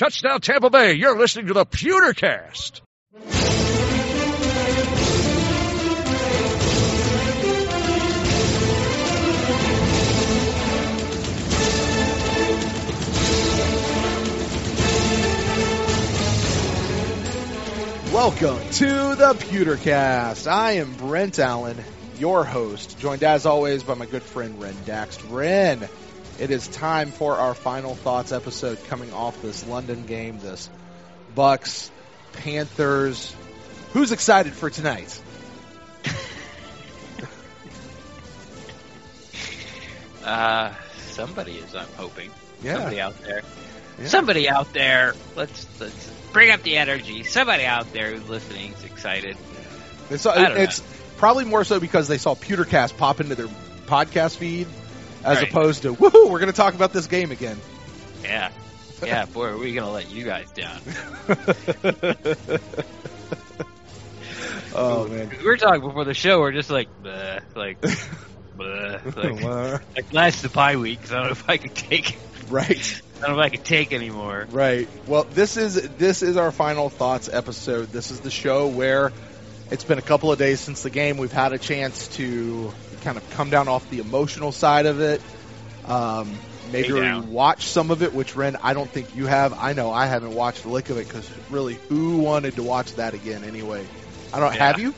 Touchdown Tampa Bay. You're listening to the Pewtercast. Welcome to the Pewtercast. I am Brent Allen, your host, joined as always by my good friend Ren Daxt. Ren, it is time for our final thoughts episode coming off this London game, this Bucs, Panthers. Who's excited for tonight? Uh, somebody is. I'm hoping. Yeah. Somebody out there. Yeah. Somebody out there. Let's let's bring up the energy. Somebody out there who's listening is excited. It's, don't it's probably more so because they saw Pewtercast pop into their podcast feed as Right. opposed to, woohoo, we're going to talk about this game again. Yeah. Yeah, boy, are we gonna let you guys down? oh, oh man. We were talking before the show. We're just like, bleh, like, bleh, like, uh, like last the bye week. 'cause I don't know if I can take. right. I don't know if I can take anymore. Right. Well, this is this is our final thoughts episode. This is the show where it's been a couple of days since the game. We've had a chance to kind of come down off the emotional side of it. Um, maybe watch some of it, which Ren, I don't think you have. I know I haven't watched the lick of it because really, who wanted to watch that again anyway? I don't. Yeah. Have you?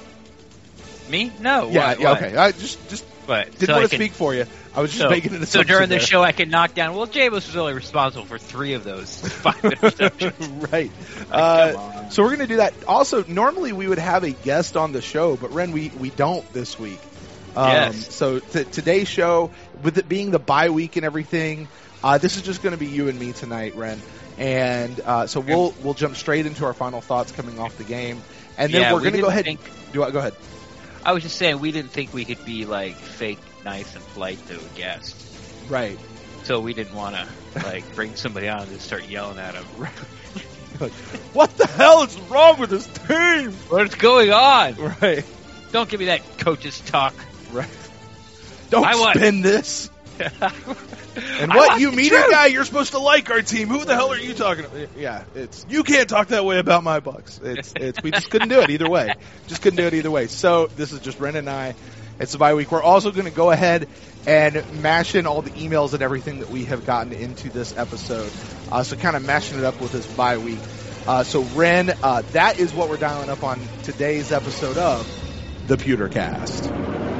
Me? No. yeah. what- yeah. what? Okay. I just just But didn't so want to speak for you. I was just So, making an so during the there. show, I can knock down. Well, Jameis was only responsible for three of those five interceptions. right. Come Uh, so we're going to do that. Also, normally we would have a guest on the show, but Ren, we, we don't this week. Um, Yes. So t- today's show, with it being the bye week and everything, uh, this is just going to be you and me tonight, Ren. And uh, so we'll we'll jump straight into our final thoughts coming off the game, and then Yeah, we're we going to go ahead. think- do I, go ahead. I was just saying we didn't think we could be like fake nice and polite to a guest, Right. so we didn't want to like bring somebody on and just start yelling at him. What the hell is wrong with this team? What's going on? Right. Don't give me that coach's talk. Right. Don't I want- spin this. And what you media truth. guy? You're supposed to like our team. Who the hell are you talking about? Yeah, it's you can't talk that way about my Bucs. It's it's we just couldn't do it either way. Just couldn't do it either way. So this is just Ren and I. It's a bye week. We're also going to go ahead and mash in all the emails and everything that we have gotten into this episode. Uh, so kind of mashing it up with this bye week. Uh, so Ren, uh, that is what we're dialing up on today's episode of the Pewtercast.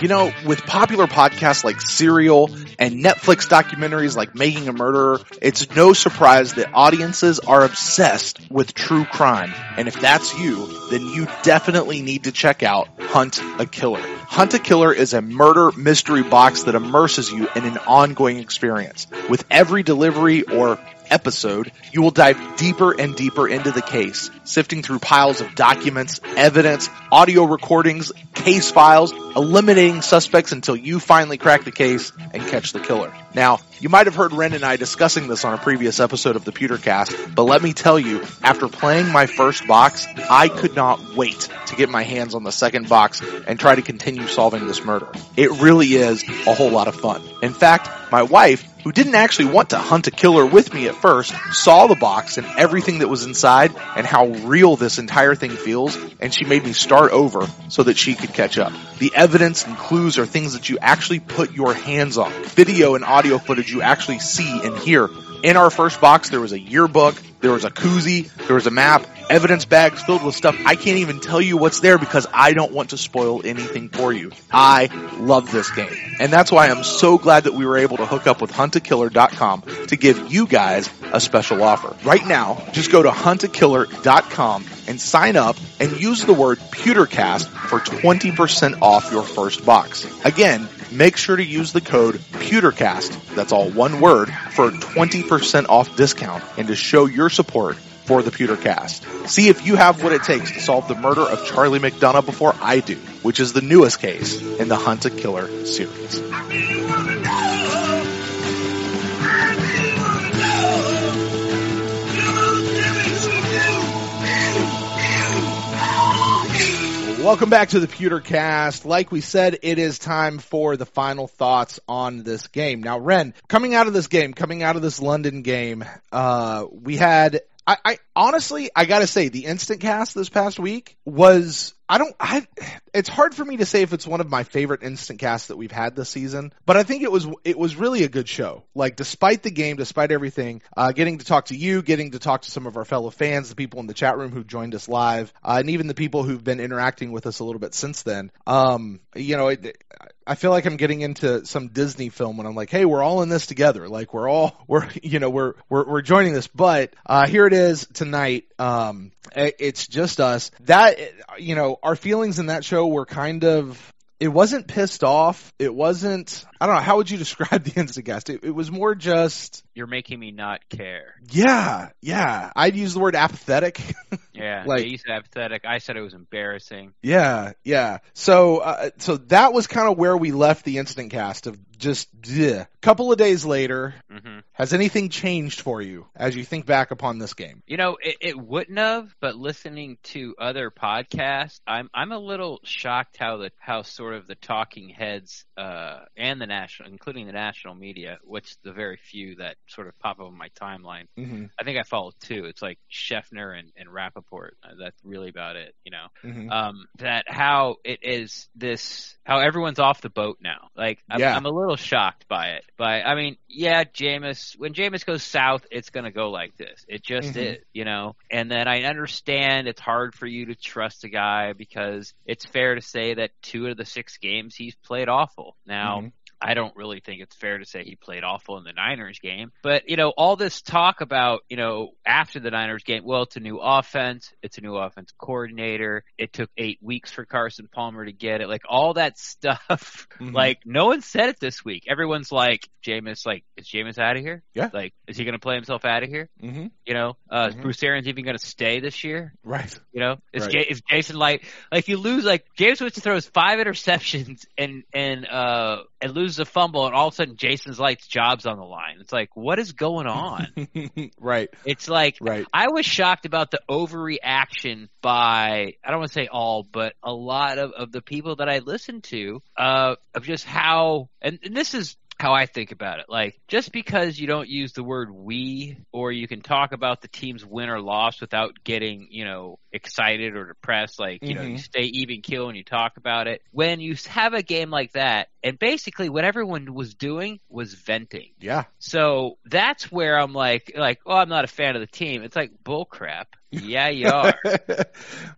You know, with popular podcasts like Serial and Netflix documentaries like Making a Murderer, it's no surprise that audiences are obsessed with true crime. And if that's you, then you definitely need to check out Hunt a Killer. Hunt a Killer is a murder mystery box that immerses you in an ongoing experience. With every delivery or episode, you will dive deeper and deeper into the case, sifting through piles of documents, evidence, audio recordings, case files, eliminating suspects until you finally crack the case and catch the killer. Now, you might have heard Ren and I discussing this on a previous episode of the Pewtercast, but let me tell you, after playing my first box, I could not wait to get my hands on the second box and try to continue solving this murder. It really is a whole lot of fun. In fact, my wife, who didn't actually want to hunt a killer with me at first, saw the box and everything that was inside and how real this entire thing feels, and she made me start over so that she could catch up. The evidence and clues are things that you actually put your hands on. Video and audio footage you actually see and hear. In our first box, there was a yearbook, there was a koozie, there was a map, evidence bags filled with stuff. I can't even tell you what's there because I don't want to spoil anything for you. I love this game. And that's why I'm so glad that we were able to hook up with huntakiller.com to give you guys a special offer. Right now, just go to huntakiller.com and sign up and use the word Pewtercast for 20% off your first box. Again, make sure to use the code Pewtercast, that's all one word, for a 20% off discount and to show your support for the Pewtercast. See if you have what it takes to solve the murder of Charlie McDonough before I do, which is the newest case in the Hunt a Killer series. Welcome back to the Pewtercast. Like we said, it is time for the final thoughts on this game. Now, Ren, coming out of this game, coming out of this London game, uh, we had I, I, honestly, I gotta say, the instant cast this past week was I don't I it's hard for me to say if it's one of my favorite instant casts that we've had this season, but I think it was it was really a good show. Like despite the game, despite everything, uh, getting to talk to you, getting to talk to some of our fellow fans, the people in the chat room who joined us live, uh, and even the people who've been interacting with us a little bit since then. Um, you know, it, I feel like I'm getting into some Disney film when I'm like, hey, we're all in this together. Like we're all we're you know we're we're, we're joining this. But uh, here it is tonight. Um, it's just us. That you know, our feelings in that show were kind of it wasn't pissed off. It wasn't. I don't know. How would you describe the instant cast? It, it, was more just. You're making me not care. Yeah, yeah. I'd use the word apathetic. yeah, like you said apathetic. I said it was embarrassing. Yeah, yeah. So, uh, so that was kind of where we left the instant cast of just a couple of days later. Mm-hmm. Has anything changed for you as you think back upon this game? You know, it, it wouldn't have, but listening to other podcasts, I'm I'm a little shocked how the how sort of the talking heads uh, and the national, including the national media, which the very few that sort of pop up on my timeline. Mm-hmm. I think I follow two. It's like Schefter and, and Rapoport. Uh, that's really about it. You know, mm-hmm. um, that how it is this how everyone's off the boat now. Like I'm, yeah. I'm a little shocked by it. But I mean, yeah, Jameis. When Jameis goes south, it's gonna go like this. It just mm-hmm. is, you know. And then I understand it's hard for you to trust a guy because it's fair to say that two of the six games he's played awful. Now, mm-hmm. I don't really think it's fair to say he played awful in the Niners game. But, you know, all this talk about, you know, after the Niners game, well, it's a new offense. It's a new offense coordinator. It took eight weeks for Carson Palmer to get it. Like all that stuff. Mm-hmm. Like no one said it this week. Everyone's like, Jameis, like, is Jameis out of here? Yeah. Like, is he going to play himself out of here? Mm-hmm. You know, uh, mm-hmm. Bruce Arians even going to stay this year? Right. You know, is, right. J- is Jason Licht, like you lose, like Jameis Winston throws five interceptions and, and, uh, and loses a fumble, and all of a sudden Jason's Light's job's on the line. It's like, what is going on? right. It's like, right. I was shocked about the overreaction by, I don't want to say all, but a lot of, of the people that I listened to, uh, of just how, and, and this is how I think about it. Like, just because you don't use the word we, or you can talk about the team's win or loss without getting, you know, excited or depressed, like, you mm-hmm. know, you mm-hmm. stay even kill and you talk about it. When you have a game like that, and basically what everyone was doing was venting. Yeah. So that's where I'm like, like, oh, I'm not a fan of the team. It's like bullcrap. Yeah, you are.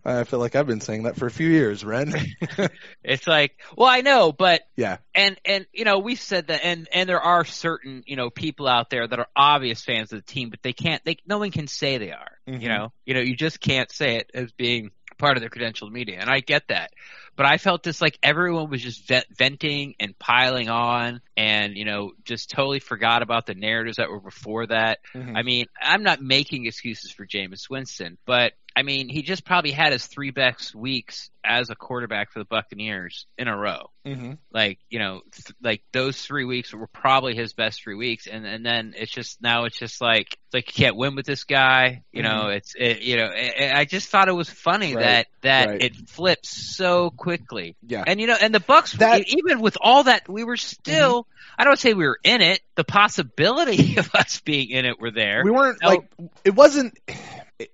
I feel like I've been saying that for a few years, Ren. it's like, well, I know, but yeah, and and you know, we said that, and and there are certain you know people out there that are obvious fans of the team, but they can't. They no one can say they are. Mm-hmm. You know, you know, you just can't say it as being part of their credentialed media, and I get that. But I felt this like everyone was just venting and piling on, and you know, just totally forgot about the narratives that were before that. Mm-hmm. I mean, I'm not making excuses for Jameis Winston, but I mean, he just probably had his three best weeks as a quarterback for the Buccaneers in a row. Mm-hmm. Like you know, th- like those three weeks were probably his best three weeks, and and then it's just now it's just like it's like you can't win with this guy. You mm-hmm. know, it's it, you know, it, I just thought it was funny right. that that right. it flips so quickly. Yeah, and you know, and the Bucs that, even with all that, we were still. Mm-hmm. I don't say we were in it. The possibility of us being in it were there. We weren't now, like it wasn't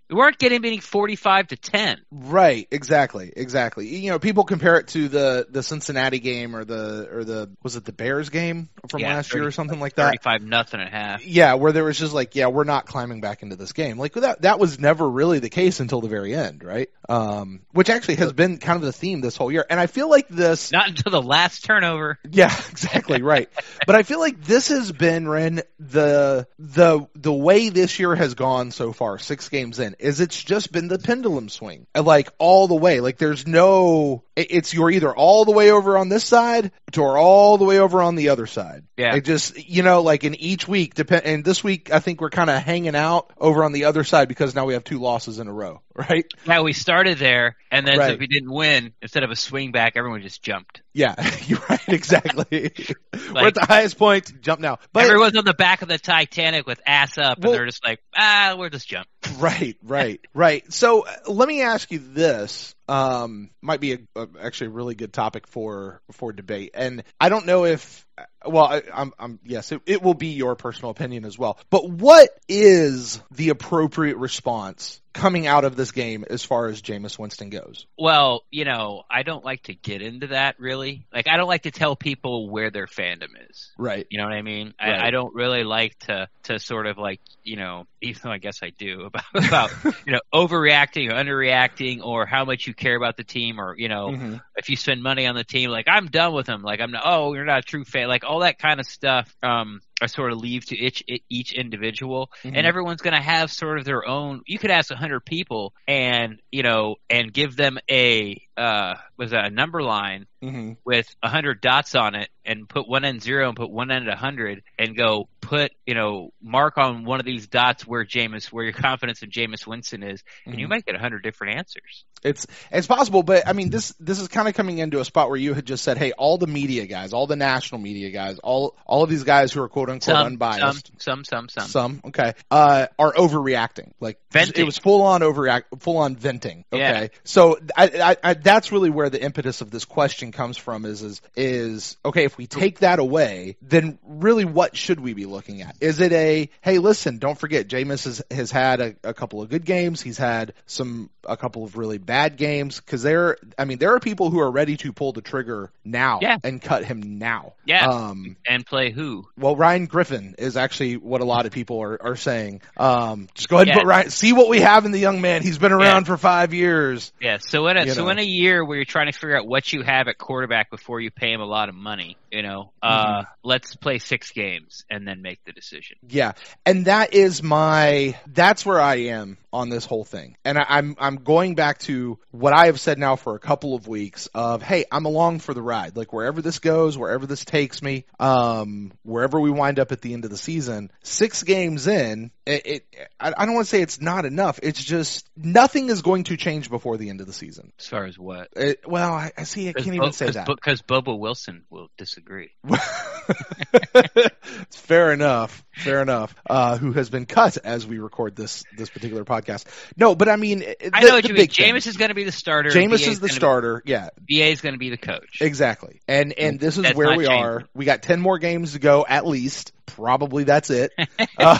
we weren't getting beating 45 to 10. Right, exactly, exactly. You know, people compare it to the the Cincinnati game or the or the was it the Bears game from yeah, last 30, year or something like that. 35 nothing and a half. Yeah, where there was just like, yeah, we're not climbing back into this game. Like that that was never really the case until the very end, right? Um, which actually has been kind of the theme this whole year. And I feel like this not until the last turnover. Yeah, exactly, right. but I feel like this has been Ren the the the way this year has gone so far, 6 games in is it's just been the pendulum swing, like all the way. Like there's no, it's you're either all the way over on this side or all the way over on the other side. Yeah. It just, you know, like in each week, depend, and this week I think we're kind of hanging out over on the other side because now we have two losses in a row, right? Yeah, we started there, and then right. so if we didn't win, instead of a swing back, everyone just jumped. Yeah, you're right, exactly. like, we're at the highest point, jump now. But everyone's on the back of the Titanic with ass up, well, and they're just like, ah, we're just jump. Right, right, right. So uh, let me ask you this um, might be a, a, actually a really good topic for for debate. And I don't know if well, I, I'm, I'm yes, it, it will be your personal opinion as well. But what is the appropriate response coming out of this game as far as Jameis Winston goes? Well, you know, I don't like to get into that really. Like, I don't like to tell people where their fandom is. Right. You know what I mean? Right. I, I don't really like to to sort of like you know, even though I guess I do about about you know overreacting or underreacting or how much you care about the team or you know Mhm. if you spend money on the team, like I'm done with them. Like I'm not. Oh, you're not a true fan. Like all that kind of stuff. Um, I sort of leave to each each individual, Mhm. and everyone's going to have sort of their own. You could ask a hundred people, and you know, and give them a uh, was that a number line hmm with a hundred dots on it, and put one end zero and put one end a hundred, and go put you know mark on one of these dots where Jameis, where your confidence in Jameis Winston is, and you Mhm. might get a hundred different answers. It's it's possible, but I mean this this is kind of coming into a spot where you had just said, hey, all the media guys, all the national media guys, all all of these guys who are quote unquote Some, unbiased. some, some, some, some. Some okay, uh, are overreacting. Like Venting. it was full on overreact, full on venting. Okay, Yeah. so I, I, I, that's really where the impetus of this question comes from. Is is is okay? If we take that away, then really, what should we be looking at? Is it a hey, listen, don't forget, Jameis has has had a, a couple of good games. He's had some a couple of really bad games because there. I mean, there are people who are ready to pull the trigger now Yeah. and cut him now. Yeah. Um, and play who? well, Ryan Griffin is actually what a lot of people are, are saying. Um, just go ahead and put Ryan, see what we have in the young man. He's been around for five years. Yeah. So in a so know. in a year where you're trying to figure out what you have at quarterback before you pay him a lot of money, you know, uh, Mm-hmm. let's play six games and then make the decision. Yeah, and that is my. That's where I am on this whole thing, and I, I'm I'm going back to what I have said now for a couple of weeks. Of hey, I'm along for the ride. Like wherever this goes, wherever this takes me, um, wherever we wind up at the end of the season, six games in, it. it I, don't want to say it's not enough. It's just nothing is going to change before the end of the season. As far as what? It, well, I, I see. I can't even say that. Because Bobo Wilson will disagree. It's fair enough. Fair enough. Uh, who has been cut as we record this this particular podcast? No, but I mean, the, I know what you mean. big thing. Is going to be the starter. Jameis BA is the starter. Yeah, BA is going to be the coach. exactly. And and this is That's where we changing. are. We got ten more games to go at least. Probably that's it. Uh,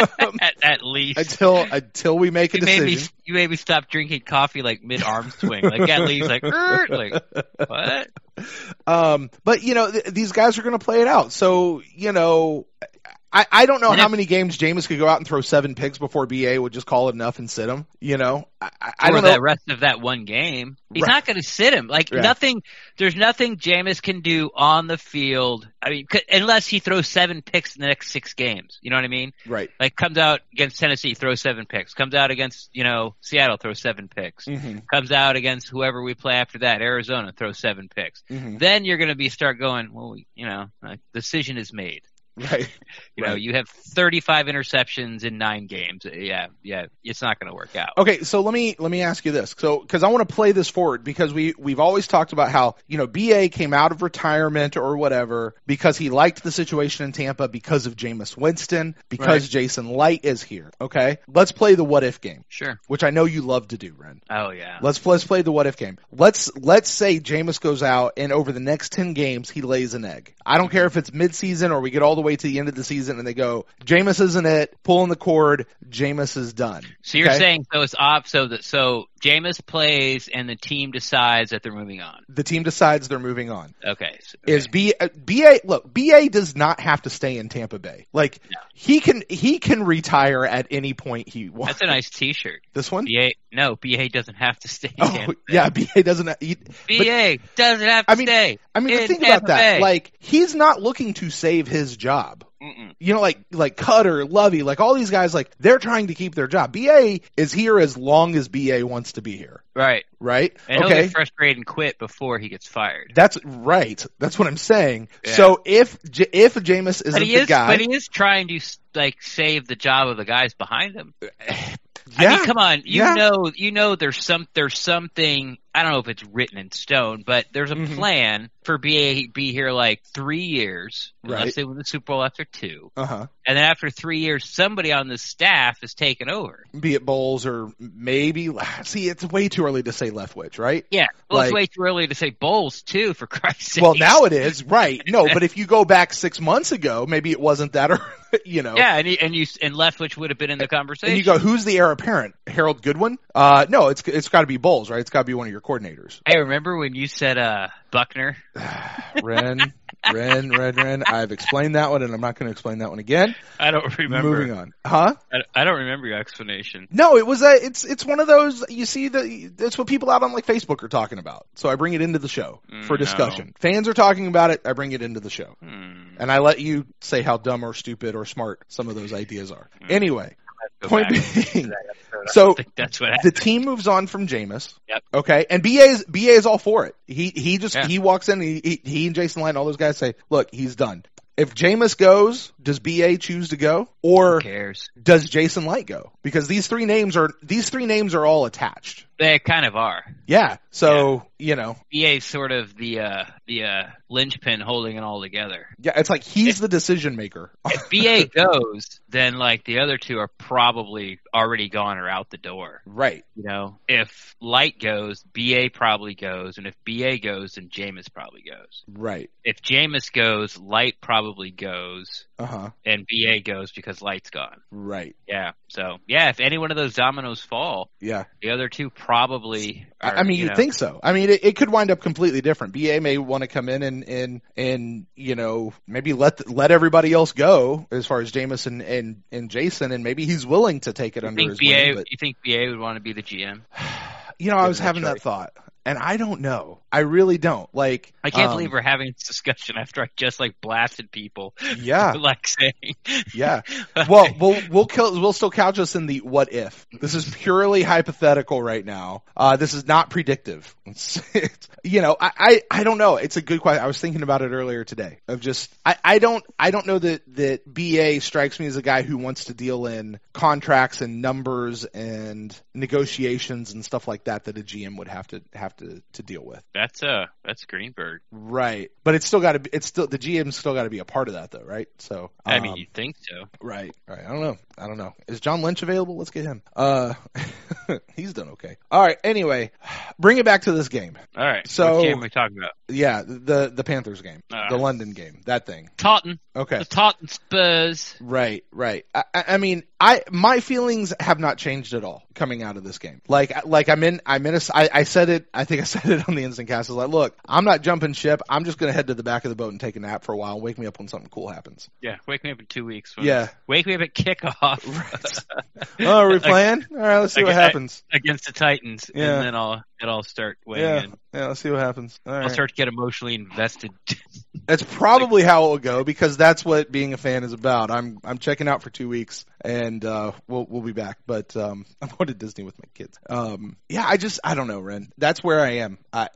at, at least. until until we make a you made me decision. you made me stop drinking coffee like mid arm swing. Like at least like "Er," like what? Um, but you know, th- these guys are going to play it out. So you know, I, I don't know how many games Jameis could go out and throw seven picks before BA would just call it enough and sit him. You know, I, I, don't know the rest of that one game. He's Right. not going to sit him. Like nothing. There's nothing Jameis can do on the field. I mean, c- unless he throws seven picks in the next six games. You know what I mean? Right. Like comes out against Tennessee, throws seven picks. Comes out against you know Seattle, throws seven picks. hmm Comes out against whoever we play after that, Arizona, throws seven picks. hmm Then you're going to be start going. Well, we- you know, like, decision is made. Right. You know, Right. you have 35 interceptions in nine games. Yeah, yeah, it's not going to work out. Okay, so let me let me ask you this. So because I want to play this forward because we we've always talked about how you know BA came out of retirement or whatever because he liked the situation in Tampa because of Jameis Winston because Right. Jason Licht is here. Okay, let's play the what if game, Sure. which I know you love to do, Ren. Oh yeah. Let's let's play the what if game. Let's let's say Jameis goes out and over the next ten games he lays an egg. I don't care if it's midseason or we get all the way to the end of the season and they go Jameis isn't it, pulling the cord, Jameis is done. So you're Okay? saying so it's off so that so Jameis plays and the team decides that they're moving on. The team decides they're moving on. Okay. So, Is B uh, BA look BA does not have to stay in Tampa Bay. Like No. he can he can retire at any point he wants. that's a nice T-shirt. This one. BA no BA doesn't have to stay. in Oh Tampa Bay. yeah, BA doesn't. He, BA doesn't have to I mean, stay. I mean, think Tampa about that. Bay. Like he's not looking to save his job. Mm-mm. you know, like like Koetter, Lovie, like all these guys, like they're trying to keep their job. BA is here as long as BA wants to be here, Right. right? And he'll okay, get frustrated and quit before he gets fired. that's right. That's what I'm saying. Yeah. So if if Jameis isn't he the guy, but he is trying to like save the job of the guys behind him. yeah, I mean, come on, you Yeah. know, you know, there's some, there's something I don't know if it's written in stone, but there's a Mhm. plan for BA be here like three years, unless Right. they win the Super Bowl after two, Uh huh. and then after three years, somebody on the staff is taken over. Be it Bowles or maybe. See, it's way too early to say Leftwich, right? Yeah, well, it's way too early to say Bowles too, for Christ's sake. Well, now it is, right? No, but if you go back six months ago, maybe it wasn't that, early, you know. yeah, and you, and you and Leftwich would have been in the conversation. And you go, who's the heir apparent? Harold Goodwin? Uh, no, it's it's got to be Bowles, right? It's got to be one of your coordinators. Hey, remember when you said uh Buckner? Ren, Ren, Ren, Ren. I've explained that one, and I'm not going to explain that one again. I don't remember. Moving on, huh? I, I don't remember your explanation. No, it was a. It's it's one of those. You see, the it's what people out on like Facebook are talking about. So I bring it into the show for Mm, discussion. Fans are talking about it. I bring it into the show, Hmm. and I let you say how dumb or stupid or smart some of those ideas are. Mm. Anyway, Go point being, so that's what the team moves on from Jameis. Yep. Okay, and BA is BA is all for it. He he just Yeah. he walks in. He, he he and Jason Licht and all those guys say, "Look, he's done." If Jameis goes, does BA choose to go, or cares? does Jason Licht go? Because these three names are these three names are all attached. They kind of are. Yeah. So you know, BA's sort of the uh the uh linchpin holding it all together. yeah, it's like he's the decision maker. If BA goes, then like the other two are probably already gone or out the door. right. You know, if Licht goes, BA probably goes, and if BA goes, then Jameis probably goes. Right. If Jameis goes, Licht probably goes, Uh huh. and BA goes because Licht's gone. Right. Yeah. So yeah, if any one of those dominoes fall, Yeah. the other two probably. I Are, I mean, you you'd know, think so. I mean, it, it could wind up completely different. BA may want to come in and, and, and, you know, maybe let, let everybody else go as far as Jameis and, and, and Jason, and maybe he's willing to take it You under think his BA? wing. But, You think BA would want to be the GM? you know, I was having that thought, and I don't know. I really don't. Like, I can't um, believe we're having this discussion after I just like blasted people. Yeah. like saying. Yeah. Well, we'll we'll kill, we'll still couch us in the what if. This is purely hypothetical right now. Uh, this is not predictive. It's, it's, you know, I, I I don't know. It's a good question. I was thinking about it earlier today. Of just I, I don't I don't know that that BA strikes me as a guy who wants to deal in contracts and numbers and negotiations and stuff like that that a GM would have to have to to deal with. That's uh that's Greenberg. Right. But it's still got to be. It's still the GM's still got to be a part of that though, right? So I um, mean, you think so? Right, right. I don't know. I don't know. Is John Lynch available? Let's get him. Uh, he's done okay. All right. Anyway, bring it back to this game. All right. So- what game are we talking about? Yeah, the the Panthers game, Ah. the London game, that thing. Totten. Okay. The Taunton Spurs. Right, right. I, I I mean, I my feelings have not changed at all coming out of this game. Like, like I'm in, I'm in a. I, I said it. I think I said it on the instant cast. I was like, look, I'm not jumping ship. I'm just gonna head to the back of the boat and take a nap for a while. Wake me up when something cool happens. Yeah. Wake me up in two weeks. when- Yeah. Wake me up at kickoff. Oh, are we playing? All right, let's see what happens. against the Titans, Yeah. and then I'll it'll start weighing Yeah, in. Yeah. Let's see what happens. All I'll right. start to get emotionally invested. That's probably how it will go because that's what being a fan is about. I'm I'm checking out for two weeks and uh, we'll we'll be back. But um, I'm going to Disney with my kids. Um, yeah, I just I don't know, Ren. That's where I am. I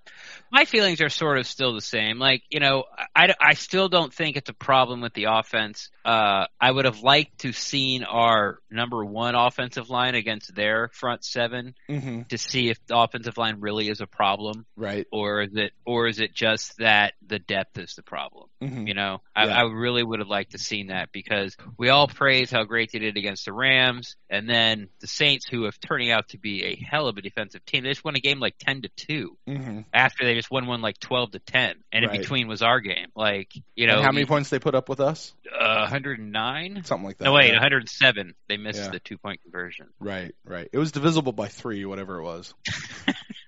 My feelings are sort of still the same. Like you know, I, I still don't think it's a problem with the offense. Uh, I would have liked to seen our number one offensive line against their front seven hmm to see if the offensive line really is a problem, right. or is it or is it just that the depth is the problem? hmm You know, I, Yeah. I really would have liked to seen that because we all praise how great they did against the Rams, and then the Saints, who have turning out to be a hell of a defensive team, they just won a game like ten to two hmm after they just won one like twelve to ten, and Right. in between was our game. Like you know, and how many points they put up with us? Uh, 109. Something like that. No wait, yeah. 107. They missed Yeah. the two point conversion. Right, right. It was divisible by three, whatever it was.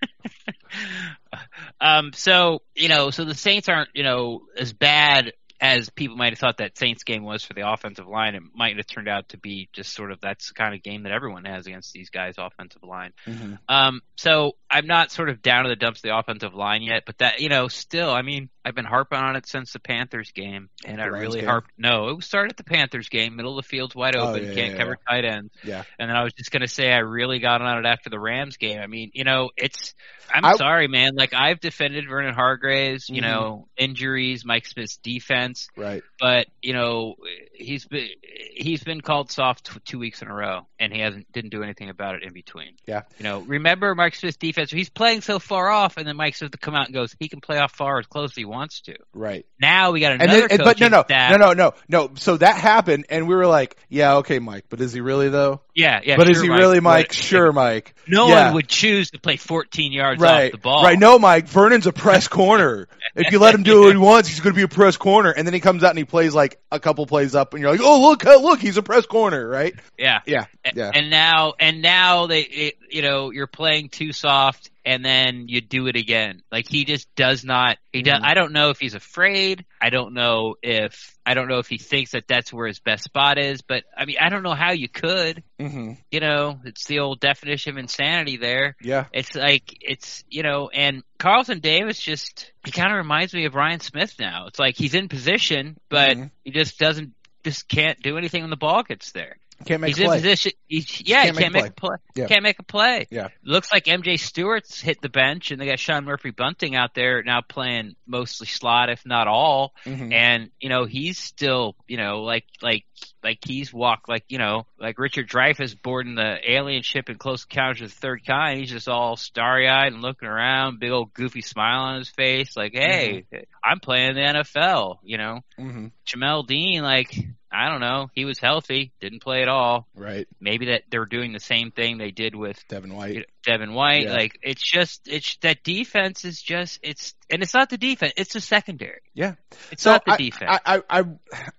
um, so you know, so the Saints aren't you know as bad as people might have thought that Saints game was for the offensive line. It might have turned out to be just sort of that's the kind of game that everyone has against these guys' offensive line. hmm Um, so I'm not sort of down to the dumps of the offensive line yet, but that you know, still, I mean, I've been harping on it since the Panthers game, and The I Rams really game? harped. No, it started at the Panthers game, middle of the field's wide Oh, open, yeah, can't yeah, cover tight ends. Yeah. And then I was just gonna say I really got on it after the Rams game. I mean, you know, it's I'm I- sorry, man. Like I've defended Vernon Hargreaves, you Mhm. know, injuries, Mike Smith's defense, Right. but you know, he's been he's been called soft t- two weeks in a row, and he hasn't didn't do anything about it in between. Yeah. You know, remember Mike Smith's defense? He's playing so far off, and then Mike Smith to come out and goes, he can play off far as close as he wants to. Right. Now we got And another then, and- but no, no, staff. no, no, no, no. So that happened, and we were like, "Yeah, okay, Mike, but is he really though? Yeah, yeah. but is he Mike, really, Mike? but Sure, Mike. No Yeah. one would choose to play 14 yards right, off the ball. right. No, Mike. Vernon's a press corner. if you let him do what he wants, he's going to be a press corner. And then he comes out and he plays like a couple plays up, and you're like, "Oh, look, uh, look, he's a press corner." Right? Yeah. Yeah, yeah. And now, and now they, it, you know, you're playing too soft, and then you do it again. Like he just does not. He does. Mhm. I don't know if he's afraid. I don't know if I don't know if he thinks that that's where his best spot is. But I mean, I don't know how you could. hmm You know, it's the old definition of insanity there. Yeah. It's like it's you know, and Carlton Davis just he kind of reminds me of Ryan Smith now. It's like he's in position, but Mhm. he just doesn't just can't do anything when the ball gets there. Can't make he's a play. in position. He's, yeah, can't he can't make make a a play. Yeah. Can't make a play. Yeah. Looks like MJ Stewart's hit the bench, and they got Sean Murphy Bunting out there now playing mostly slot, if not all. Mhm. And you know he's still, you know, like like like he's walked like you know like Richard Dreyfuss boarding the alien ship in Close Encounters of the Third Kind. He's just all starry eyed and looking around, big old goofy smile on his face, like, hey, I'm playing the NFL. You know, Mhm. Jamel Dean, like. I don't know. He was healthy, didn't play at all. Right. Maybe that they're doing the same thing they did with Devin you White. know, Devin White. Yeah. Like it's just it's that defense is just it's and it's not the defense, it's the secondary. Yeah. It's So not the I, defense. I, I, I,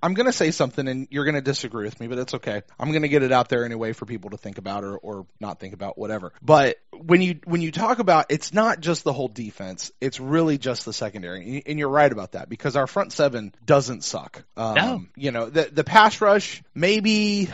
I'm going to say something, and you're going to disagree with me, but it's okay. I'm going to get it out there anyway for people to think about or, or not think about, whatever. But when you when you talk about, it's not just the whole defense; it's really just the secondary, and you're right about that because our front seven doesn't suck. Um, No. You know, the the pass rush, maybe,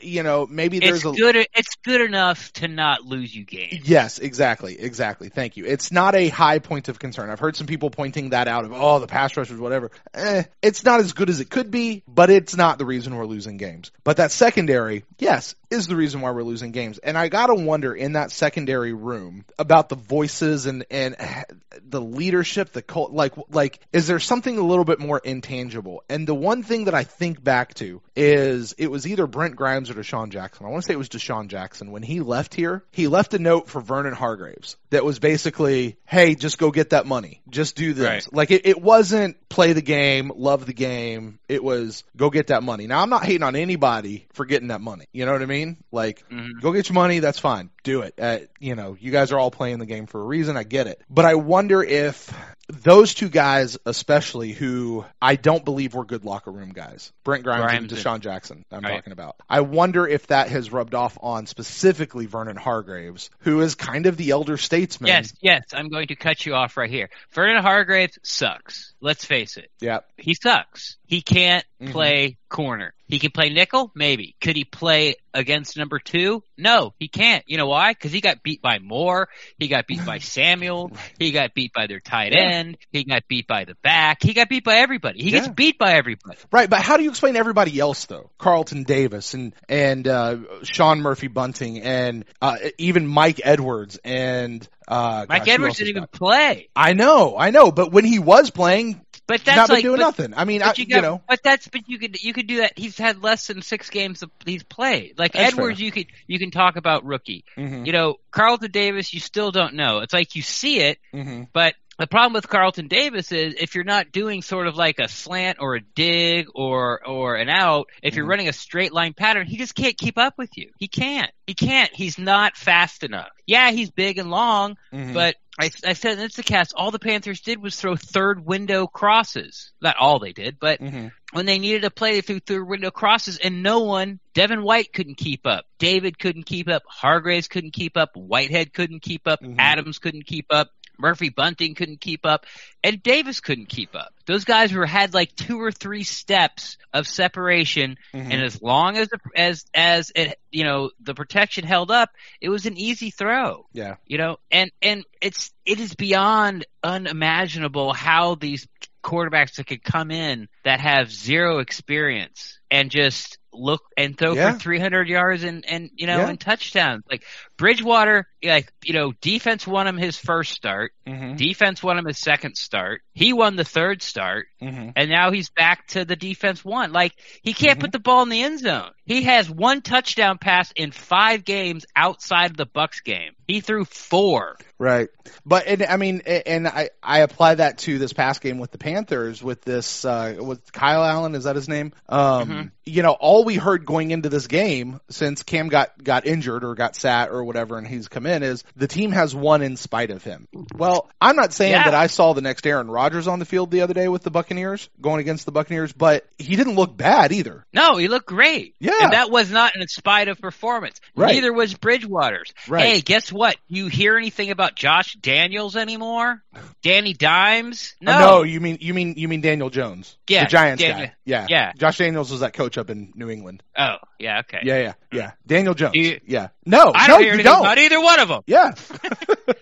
you know, maybe there's it's a good it's good enough to not lose you games. Yes, exactly, exactly. Thank you. It's not a high point of concern. I've heard some people pointing that out of oh the pass rush was whatever. Eh, it's not as good as it could be, but it's not the reason we're losing games. But that secondary, yes, is the reason why we're losing games. And I gotta wonder in that secondary room about the voices and and the leadership, the cult. Like like is there something a little bit more intangible? And the one thing that I think back to is it was either Brent Grimes or DeSean Jackson. I want to say it was DeSean Jackson when he left here. He left a note for Vernon Hargreaves that was basically, "Hey, just go get that money. Just do this." Right. Like it, it wasn't play the game, love the game. It was go get that money. Now I'm not hating on anybody for getting that money. You know what I mean? Like Mhm. go get your money. That's fine. Do it. Uh, you know, you guys are all playing the game for a reason. I get it. But I wonder if those two guys, especially who I don't believe were good locker room guys, Brent Grimes, Grimes and- DeSean Jackson, I'm Right. talking about. I wonder if that has rubbed off on specifically Vernon Hargreaves, who is kind of the elder statesman. Yes, yes, I'm going to cut you off right here. Vernon Hargreaves sucks. Let's face it. Yeah. He sucks. He can't Mhm. play corner. He can play nickel, maybe. Could he play against number two? No, he can't. You know why? Because he got beat by Moore. He got beat by Samuel. He got beat by their tight Yeah. end. He got beat by the back. He got beat by everybody. He gets beat by everybody. Right, but how do you explain everybody else though? Carlton Davis and and uh, Sean Murphy Bunting and uh, even Mike Edwards and uh, Mike gosh, Edwards didn't even play. I know, I know, but when he was playing, But that's not been like, doing but, nothing. I mean, I, you, you, know, but that's but you could you could do that. He's had less than six games of, he's played. Like That's Edwards, you could you can talk about rookie. Mhm, You know, Carlton Davis, you still don't know. It's like you see it, mhm. but the problem with Carlton Davis is if you're not doing sort of like a slant or a dig or or an out, if you're Mhm. running a straight line pattern, he just can't keep up with you. He can't. He can't. He's not fast enough. Yeah, he's big and long, Mhm. but I, I said in Instacast, all the Panthers did was throw third window crosses. Not all they did, but Mhm. when they needed to play, they threw third window crosses, and no one, Devin White couldn't keep up. David couldn't keep up. Hargreaves couldn't keep up. Whitehead couldn't keep up. Mhm. Adams couldn't keep up. Murphy Bunting couldn't keep up, and Davis couldn't keep up. Those guys were had like two or three steps of separation, Mhm. and as long as the, as as it you know the protection held up, it was an easy throw yeah, you know and and it's it is beyond unimaginable how these quarterbacks that could come in that have zero experience and just look and throw Yeah. for 300 yards and and you know Yeah. and touchdowns. Like Bridgewater, like you know, defense won him his first start. Mm-hmm. Defense won him his second start. He won the third start, Mm-hmm. and now he's back to the defense one. Like he can't Mhm. put the ball in the end zone. He has one touchdown pass in five games outside of the Bucs game. He threw four. Right. But and I mean and I I apply that to this past game with the Panthers with this uh with Kyle Allen is that his name? Um Mhm. you know all we heard going into this game since Cam got got injured or got sat or whatever and he's come in is the team has won in spite of him. Well, I'm not saying Yeah. that I saw the next Aaron Rodgers on the field the other day with the Buccaneers going against the Buccaneers, but he didn't look bad either. No, he looked great. Yeah. And that was not in spite of performance. Right. Neither was Bridgewater's. Right. Hey, guess what? You hear anything about Josh Daniels anymore? Danny Dimes? No. Uh, no, you mean you mean you mean Daniel Jones, Yeah, the Giants guy. Yeah, yeah. Josh Daniels was that coach up in New England. Oh, yeah, okay. Yeah, yeah, yeah. Daniel Jones. You- yeah. No, I no, you don't. about either one of them. Yeah.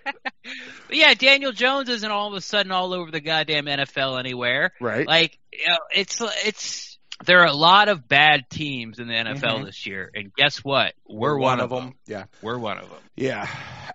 But yeah, Daniel Jones isn't all of a sudden all over the goddamn NFL anywhere. Right. Like, you know, it's it's there are a lot of bad teams in the NFL Mhm. this year, and guess what? We're, one, of them. Yeah. We're one of them. Yeah.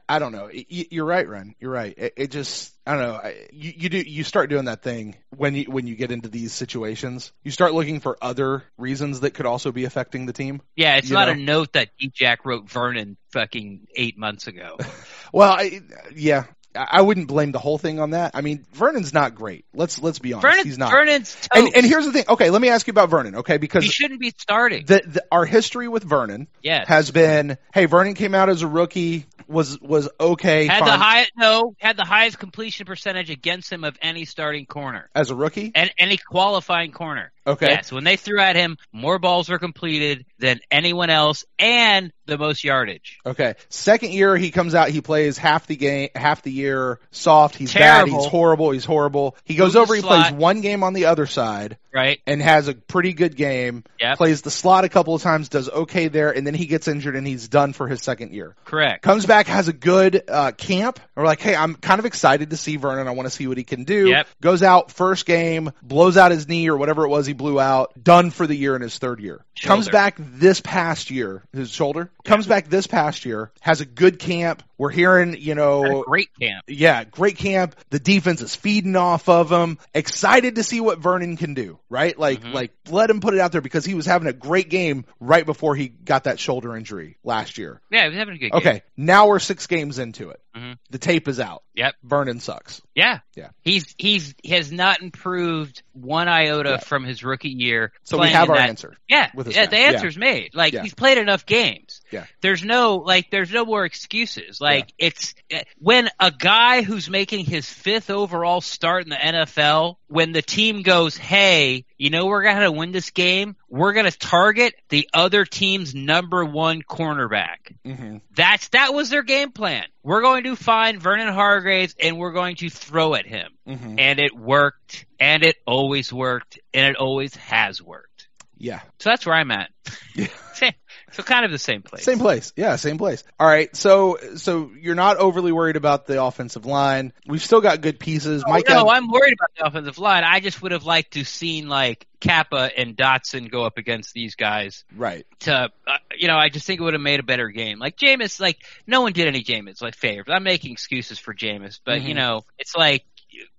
I don't know. You're right, Ren. You're right. It, it just, I don't know. I- You, you do, you start doing that thing when you, when you get into these situations. You start looking for other reasons that could also be affecting the team. Yeah, it's not know? a note that D Jack wrote Vernon fucking eight months ago. Well, I, yeah. I wouldn't blame the whole thing on that. I mean, Vernon's not great. Let's let's be honest. Vernon, He's not. Vernon's toast. and, and here's the thing. Okay, let me ask you about Vernon. Okay, because he shouldn't be starting. the, the our history with Vernon yes. has been, hey, Vernon came out as a rookie, was was okay, had the fine highest no had the highest completion percentage against him of any starting corner as a rookie. and any qualifying corner. Okay, Yes, when they threw at him, more balls were completed than anyone else, and the most yardage. Okay. Second year he comes out, he plays half the game, half the year soft. He's bad. He's horrible. He's horrible. He goes Move over. He plays one game on the other side Right? and has a pretty good game. Yep. Plays the slot a couple of times, does okay there, and then he gets injured and he's done for his second year. Correct. Comes back, has a good uh, camp. We're like, hey, I'm kind of excited to see Vernon. I want to see what he can do. Yep. Goes out first game, blows out his knee or whatever it was he blew out. Done for the year in his third year. Comes back this past year, his shoulder. Comes back this past year, has a good camp. We're hearing, you know, great camp. yeah, great camp. The defense is feeding off of him. Excited to see what Vernon can do, right? Like, Mhm. like let him put it out there because he was having a great game right before he got that shoulder injury last year. Yeah, he was having a good game. Okay, now we're six games into it. Mhm. The tape is out. Yep. Vernon sucks. Yeah. Yeah. He's he's he has not improved one iota Yeah. from his rookie year. So we have our that- answer. Yeah, yeah, the Yeah. answer's made. Like Yeah. he's played enough games. Yeah. There's no like there's no more excuses. Like it's eh, when a guy who's making his fifth overall start in the NFL, when the team goes, "Hey, you know we're going to win this game. We're going to target the other team's number 1 cornerback." Mm-hmm. That's that was their game plan. We're going to find Vernon Hargraves and we're going to throw at him. Mm-hmm. And it worked, and it always worked, and it always has worked. Yeah. So that's where I'm at. Yeah. So kind of the same place. Same place. Yeah, same place. All right. So, so you're not overly worried about the offensive line. We've still got good pieces. Mike. no, Ev- I'm worried about the offensive line. I just would have liked to seen like Cappa and Dotson go up against these guys. right. To uh, you know, I just think it would have made a better game. Like Jameis, like no one did any Jameis like favors. I'm making excuses for Jameis, but you Mhm. know, it's like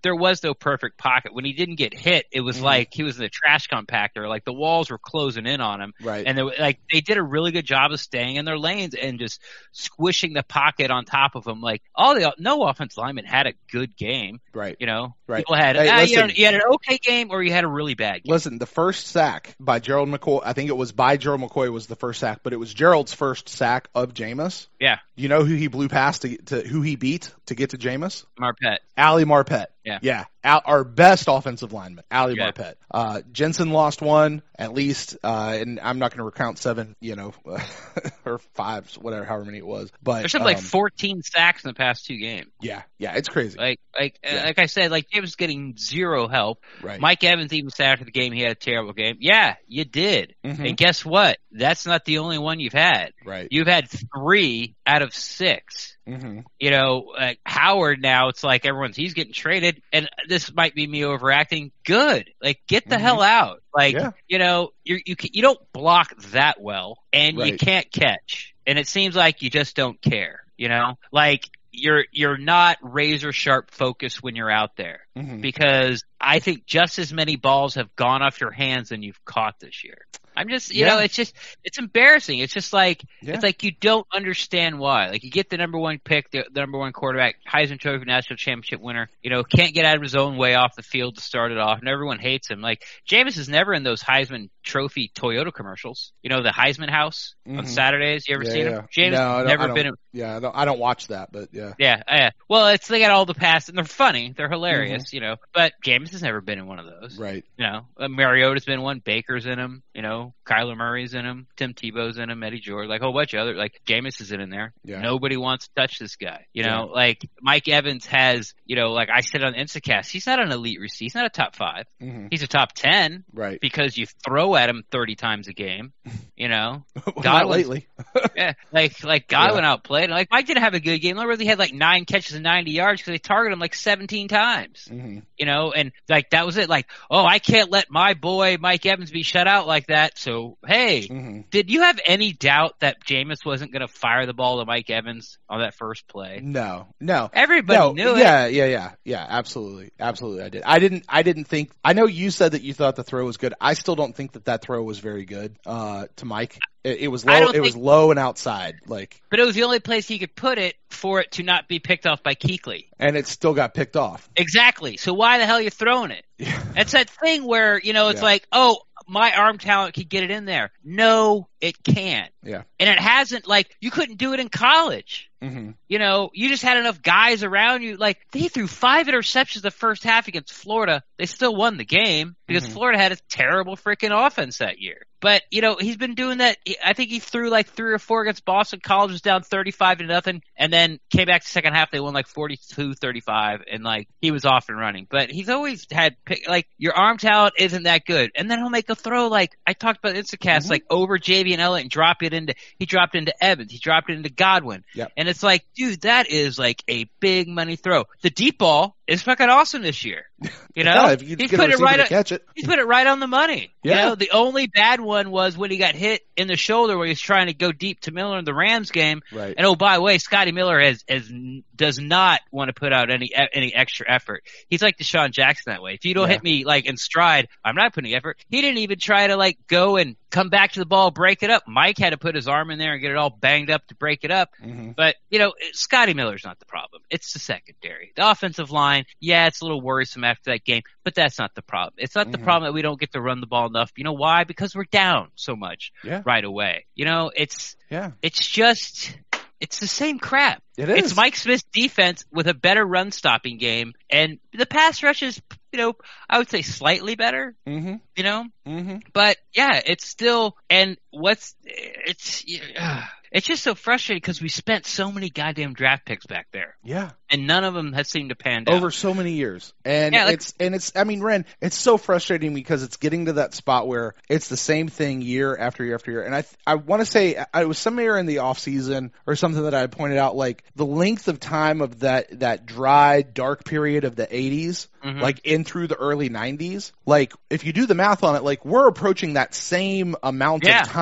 there was no perfect pocket when he didn't get hit. It was Mhm. like he was in a trash compactor. Like the walls were closing in on him. Right. and they, were- like they did a really good job of staying in their lanes and just squishing the pocket on top of them. Like all the no offense lineman had a good game. right. You know, Right. people had Hey, ah, you, listen. had, you had an okay game or you had a really bad game. Listen, the first sack by Gerald McCoy, I think it was by Gerald McCoy was the first sack, but it was Gerald's first sack of Jameis. Yeah, You know who he blew past to, to who he beat to get to Jameis? Marpet. Ali Marpet that yeah. Yeah. Al, our best offensive lineman, Ali Yeah. Marpet. Uh, Jensen lost one, at least, uh, and I'm not going to recount seven, you know, or five, whatever, however many it was. But, There's something like um, 14 sacks in the past two games. yeah, yeah, it's crazy. Like, like, uh, Yeah. like I said, like Jameis was getting zero help. right. Mike Evans even said after the game he had a terrible game. Yeah, you did. Mhm. And guess what? That's not the only one you've had. Right. You've had three out of six. hmm you know, like Howard now, it's like everyone's he's getting traded, and this might be me overacting. Good. Like, get the Mhm. hell out. Like, Yeah. you know, you you you don't block that well, and you can't catch, and it seems like you just don't care. You know, like you're you're not razor sharp focused when you're out there Mhm. because I think just as many balls have gone off your hands than you've caught this year. I'm just, you Yeah. know, it's just, it's embarrassing. It's just like, Yeah. it's like you don't understand why. Like you get the number one pick, the, the number one quarterback, Heisman Trophy national championship winner, you know, can't get out of his own way off the field to start it off, and everyone hates him. Like Jameis is never in those Heisman Trophy Toyota commercials. You know, the Heisman House on Mhm. Saturdays. You ever Yeah, seen him? Jameis No, I has don't- never been. In, Yeah, I don't, I don't watch that, but yeah. yeah, yeah. Well, it's they got all the past, and they're funny. They're hilarious, Mm-hmm. you know. But Jameis has never been in one of those. Right. You know, Mariota's been one. Baker's in him. You know, Kyler Murray's in him. Tim Tebow's in him. Eddie George, like a whole bunch of other. Like Jameis is in there. Yeah. Nobody wants to touch this guy. You know, like Mike Evans has. You know, like I said on InstantCast, he's not an elite receiver. He's not a top five. hmm He's a top ten Right. because you throw at him thirty times a game. You know, Not Godwin's- lately. yeah, like like Godwin outplayed. Like Mike didn't have a good game. Remember, he had like nine catches and ninety yards because they targeted him like seventeen times hmm you know, and like that was it. Like, oh, I can't let my boy Mike Evans be shut out like that. So, hey, hmm did you have any doubt that Jameis wasn't going to fire the ball to Mike Evans on that first play? No, no. Everybody no, knew it. yeah, yeah, yeah, yeah, absolutely, absolutely. I did. I didn't. I didn't think. I know you said that you thought the throw was good. I still don't think that that throw was very good uh, to Mike. It, it was low. It was low and outside, like, But it was the only place he could put it for it to not be picked off by Kuechly. and it still got picked off. Exactly. So why the hell are you throwing it? Yeah. It's that thing where, you know, it's Yeah. like, oh, my arm talent could get it in there. No, it can't. Yeah. And it hasn't, like, you couldn't do it in college. Hmm You know, you just had enough guys around you. Like they threw five interceptions the first half against Florida. They still won the game because Mhm. Florida had a terrible freaking offense that year. But you know, he's been doing that. I think he threw like three or four against Boston College, was down thirty-five to nothing, and then came back to second half. They won like 42-35, and like he was off and running. But he's always had pick, like your arm talent isn't that good, and then he'll make a throw like I talked about InstantCast, Mhm. like over Javien Elliott and drop it into. He dropped into Evans. He dropped it into Godwin. Yep. And it's like, dude, that is like a big money throw. The deep ball is fucking awesome this year. You know, yeah, you he's put it right. On, catch it. he's put it right on the money. You Yeah. know, the only bad one was when he got hit in the shoulder where he's trying to go deep to Miller in the Rams game. Right. And oh, by the way, Scotty Miller has, has does not want to put out any any extra effort. He's like DeSean Jackson that way. If you don't Yeah. hit me like in stride, I'm not putting effort. He didn't even try to like go and come back to the ball, break it up. Mike had to put his arm in there and get it all banged up to break it up. hmm But you know, Scotty Miller's not the problem. It's the secondary, the offensive line. Yeah, it's a little worrisome after that game, but that's not the problem. It's not the Mhm. problem that we don't get to run the ball enough. You know why? Because we're down so much Yeah. right away. You know, it's Yeah. it's just it's the same crap. It is. It's Mike Smith's defense with a better run stopping game, and the pass rush is, you know, I would say slightly better. hmm You know, hmm but yeah, it's still and what's it's yeah, it's just so frustrating because we spent so many goddamn draft picks back there, Yeah. and none of them have seemed to pan out. over so many years and Yeah, like- it's and it's i mean ren it's so frustrating because it's getting to that spot where it's the same thing year after year after year and i i want to say I- it was somewhere in the off season or something that i pointed out like the length of time of that that dry dark period of the 80s Mhm. like in through the early 90s like if you do the math on it like we're approaching that same amount Yeah. of time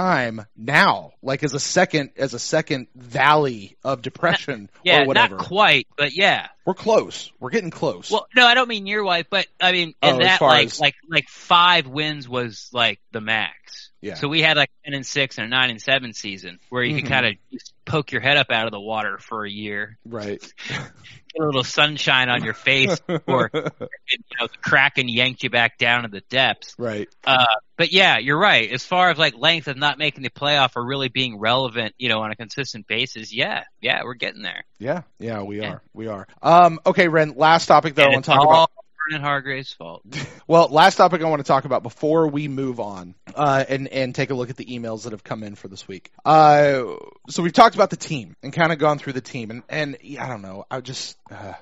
now like as a second as a second valley of depression yeah, or whatever not quite, but yeah. we're close we're getting close Well, no, I don't mean your wife, but I mean Oh, in as that like as- like like five wins was like the max. Yeah. So we had like ten and six and a nine and seven season where you Mhm. could kind of poke your head up out of the water for a year, right get a little sunshine on your face, or you know the kraken yanked you back down to the depths. right Uh, but yeah, you're right. As far as like length of not making the playoff or really being relevant, you know, on a consistent basis, yeah, yeah, we're getting there. Yeah, yeah, we Yeah. are. We are. Um, okay, Ren, last topic that I want to talk all about. Vernon Hargreaves' fault. Well, last topic I want to talk about before we move on, uh, and and take a look at the emails that have come in for this week. Uh, so we've talked about the team and kind of gone through the team, and and I don't know, I just uh,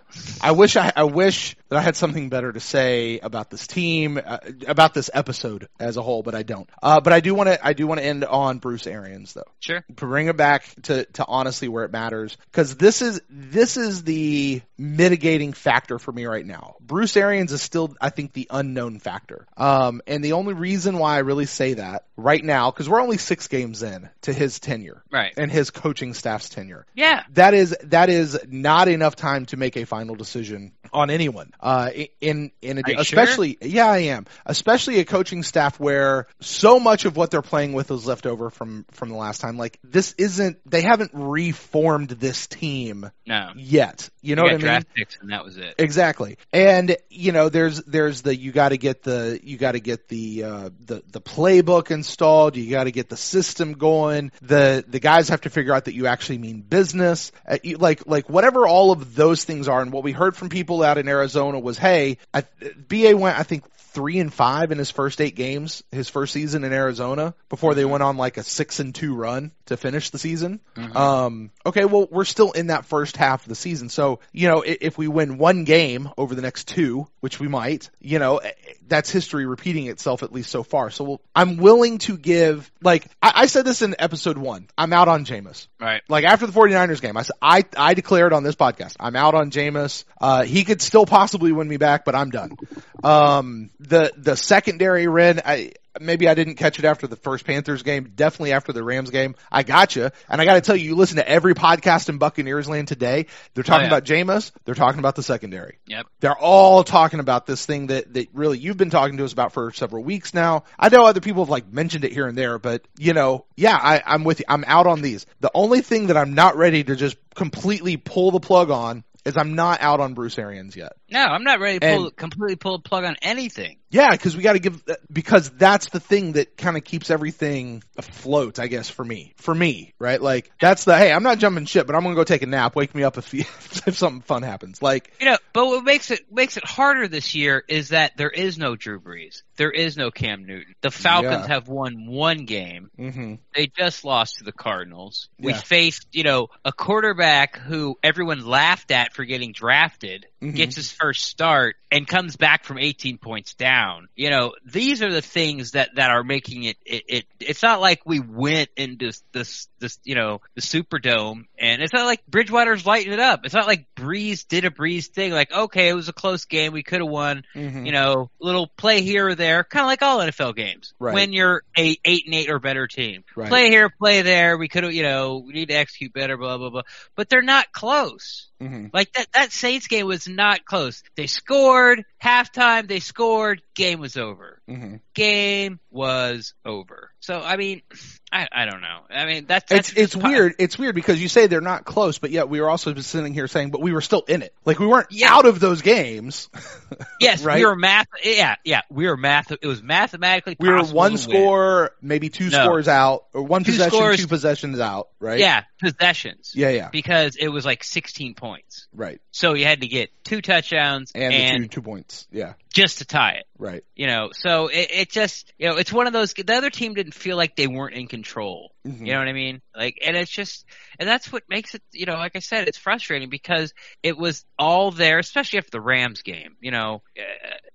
I wish I I wish that I had something better to say about this team, uh, about this episode as a whole, but I don't. Uh, but I do want to I do want to end on Bruce Arians though. Sure. Bring it back to to honestly where it matters because this is this is the mitigating factor for me right now. Bruce Arians is still I think the unknown factor. Um, and the only reason why I really say that right now because we're only six games in to his tenure Right. and his coaching staff's tenure Yeah. that is that is not enough time to make a final decision on anyone. Uh, in in a, especially yeah, I am. Especially a coaching staff where so much of what they're playing with is left over from from the last time. Like this isn't they haven't reformed this team No. yet. You know You what I mean? picks, and that was it. Exactly. And you know, there's there's the you got to get the you got to get the uh, the the playbook installed. You got to get the system going. The the guys have to figure out that you actually mean business. Uh, you, like like whatever all of those things are. And what we heard from people out in Arizona was, hey, I, BA went I think three and five in his first eight games, his first season in Arizona, before they went on like a six and two run to finish the season. Um, okay, well, we're still in that first half of the season. So, you know, if we win one game over the next two, which we might, you know, eh, that's history repeating itself at least so far. So we'll, I'm willing to give, like, I, I said this in episode one. I'm out on Jameis. Right. Like after the 49ers game, I said, I, I declared on this podcast, I'm out on Jameis. Uh, he could still possibly win me back, but I'm done. Um, the, the secondary red, I, maybe I didn't catch it after the first Panthers game, definitely after the Rams game. I gotcha. And I got to tell you, you listen to every podcast in Buccaneers land today. They're talking oh, yeah. about Jameis. They're talking about the secondary. Yep. They're all talking about this thing that, that really you've been talking to us about for several weeks now. I know other people have like mentioned it here and there, but you know, yeah, I, I'm with you. I'm out on these. The only thing that I'm not ready to just completely pull the plug on is I'm not out on Bruce Arians yet. No, I'm not ready to pull, And- completely pull the plug on anything. Yeah, because we got to give because that's the thing that kind of keeps everything afloat. I guess for me, for me, right? Like that's the hey, I'm not jumping ship, but I'm gonna go take a nap. Wake me up if if something fun happens. Like You know, but what makes it makes it harder this year is that there is no Drew Brees. There is no Cam Newton. The Falcons Yeah. have won one game. hmm They just lost to the Cardinals. We faced, you know, a quarterback who everyone laughed at for getting drafted, Mhm. gets his first start, and comes back from 18 points down. You know, these are the things that that are making it. It, it it's not like we went into this this you know the Superdome, and it's not like Bridgewater's lighting it up. It's not like Brees did a Brees thing. Like, okay, it was a close game, we could have won hmm you know, little play here or there, kind of like all NFL games. Right. When you're a eight and eight or better team, Right. play here, play there. We could have, you know, we need to execute better, blah blah blah. But they're not close. hmm Like that that Saints game was not close. They scored halftime. They scored. Game was over. Hmm Game was over. So I mean, I I don't know. I mean that's, that's It's it's weird. It's weird because you say they're not close, but yet we were also sitting here saying, but we were still in it. Like we weren't Yeah. out of those games. Yes, right? we were math. Yeah, yeah, we were math. It was mathematically. We were one score, maybe two No. scores out, or one Two possession, scores- two possessions out. Right? Yeah, possessions. Yeah. Yeah. because it was like 16 points. Right. So you had to get two touchdowns And, and, two two points. Yeah. just to tie it. Right. You know, so it, it just you know it's one of those. The other team didn't feel like they weren't in control. Mhm. You know what I mean? Like, and it's just, and that's what makes it. You know, like I said, it's frustrating because it was all there, especially after the Rams game. You know, uh,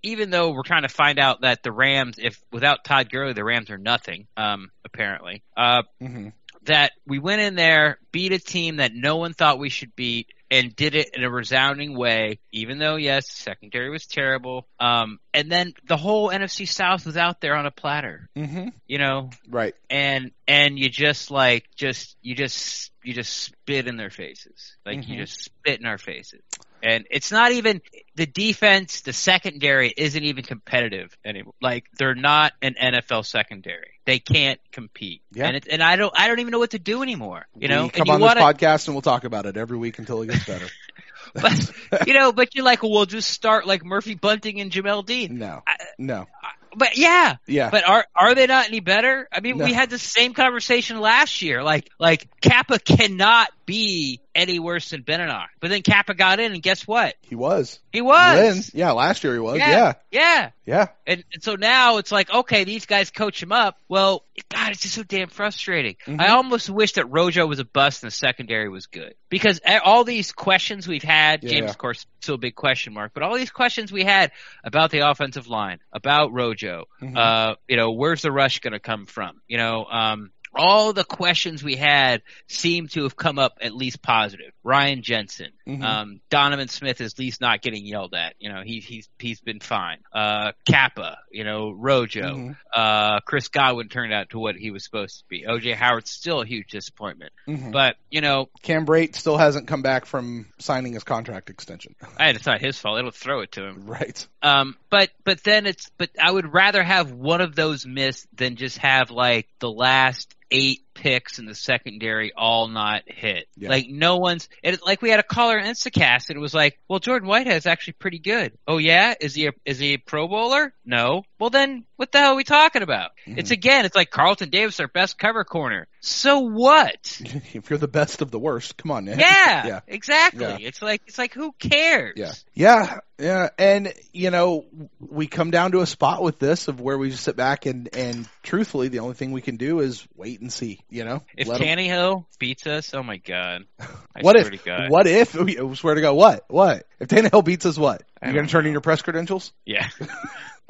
even though we're trying to find out that the Rams, if without Todd Gurley, the Rams are nothing. Um, apparently. Uh, hmm that we went in there, beat a team that no one thought we should beat, and did it in a resounding way, even though, yes, secondary was terrible. Um, and then the whole NFC South was out there on a platter, hmm you know, Right. and, and you just like, just, you just, you just spit in their faces. Like, Mhm. you just spit in our faces. And it's not even the defense, the secondary isn't even competitive anymore. Like they're not an NFL secondary. They can't compete. Yeah. And it, and I don't I don't even know what to do anymore. You know, we and come you on wanna, this podcast and we'll talk about it every week until it gets better. but you know, but you're like, well, we'll just start like Murphy Bunting and Jamel Dean. no. I- No. But yeah, Yeah. but are are they not any better? I mean, No. we had the same conversation last year. Like like Cappa cannot be any worse than Benenoch. But then Cappa got in, and guess what? He was. He was. Lynn, yeah, last year he was. Yeah, yeah. yeah. And, and so now it's like, okay, these guys coach him up. Well, God, it's just so damn frustrating. Mhm. I almost wish that Rojo was a bust and the secondary was good because all these questions we've had, Yeah, Jameis, yeah. of course, still a big question mark, but all these questions we had about the offensive line, about Rojo, Mhm. uh, you know, where's the rush going to come from? You know, um, all the questions we had seem to have come up at least positive. Ryan Jensen, Mhm. um, Donovan Smith is at least not getting yelled at. You know, he, he's he's been fine. Uh, Cappa, you know, Rojo, Mhm. uh, Chris Godwin turned out to what he was supposed to be. OJ Howard's still a huge disappointment. Mhm. But you know, Cam Brate still hasn't come back from signing his contract extension. I, it's not his fault. It'll throw it to him. right. Um, but but then it's but I would rather have one of those miss than just have like the last eight picks in the secondary all not hit. Yeah. Like no one's it like we had a caller in InstantCast and it was like, well Jordan Whitehead's actually pretty good. Oh yeah, is he a, is he a Pro Bowler? No. Well then, what the hell are we talking about? Mm-hmm. It's again, it's like Carlton Davis, our best cover corner. So what? if you're the best of the worst, come on, man. Yeah, yeah. exactly. Yeah. It's like it's like who cares? Yeah. Yeah. Yeah. And, you know, we come down to a spot with this of where we just sit back and, and truthfully, the only thing we can do is wait and see, you know? If Tannehill beats us, oh my god! I what if, God. what if, oh, I swear to God, what? What? If Tannehill beats us, what? You gonna turn in your press credentials? Yeah.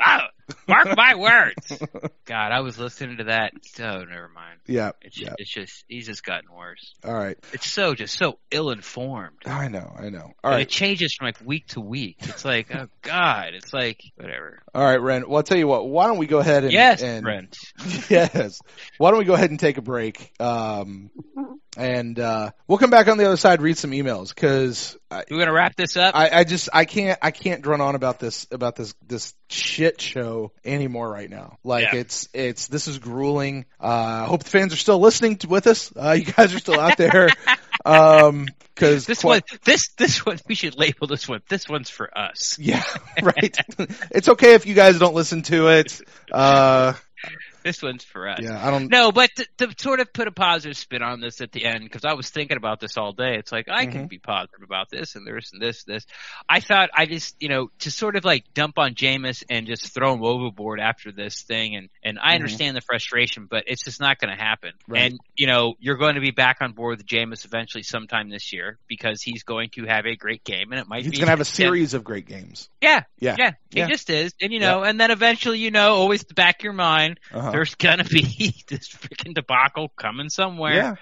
Ah! Mark my words. God, I was listening to that. Oh, never mind. Yeah. It's Yeah. it's just he's just gotten worse. All right. It's so just so ill informed. I know. I know. All right. it changes from like week to week. It's like, oh God, it's like whatever. All right, Ren. Well, I'll tell you what. Why don't we go ahead and yes, and Brent. yes. Why don't we go ahead and take a break? Um, and uh, we'll come back on the other side, read some emails because We're gonna wrap this up. I, I just I can't I can't drone on about this about this this shit show anymore right now. Like Yeah. it's it's this is grueling. Uh, I hope the fans are still listening to, with us. Uh, you guys are still out there. Um, because this one, this this one, we should label this one. This one's for us. yeah, right. it's okay if you guys don't listen to it. Uh, This one's for us. yeah, I don't. No, but to, to sort of put a positive spin on this at the end, because I was thinking about this all day. It's like I can Mhm. be positive about this and this and this, this. I thought I just, you know, to sort of like dump on Jameis and just throw him overboard after this thing. And and I Mhm. understand the frustration, but it's just not going to happen. Right. And you know, you're going to be back on board with Jameis eventually sometime this year because he's going to have a great game, and it might be. He's gonna have a yeah, series of great games. Yeah, Yeah. yeah, he Yeah. just is, and you know, and then eventually, you know, always the back of your mind Uh-huh. There's gonna be this freaking debacle coming somewhere. Yeah.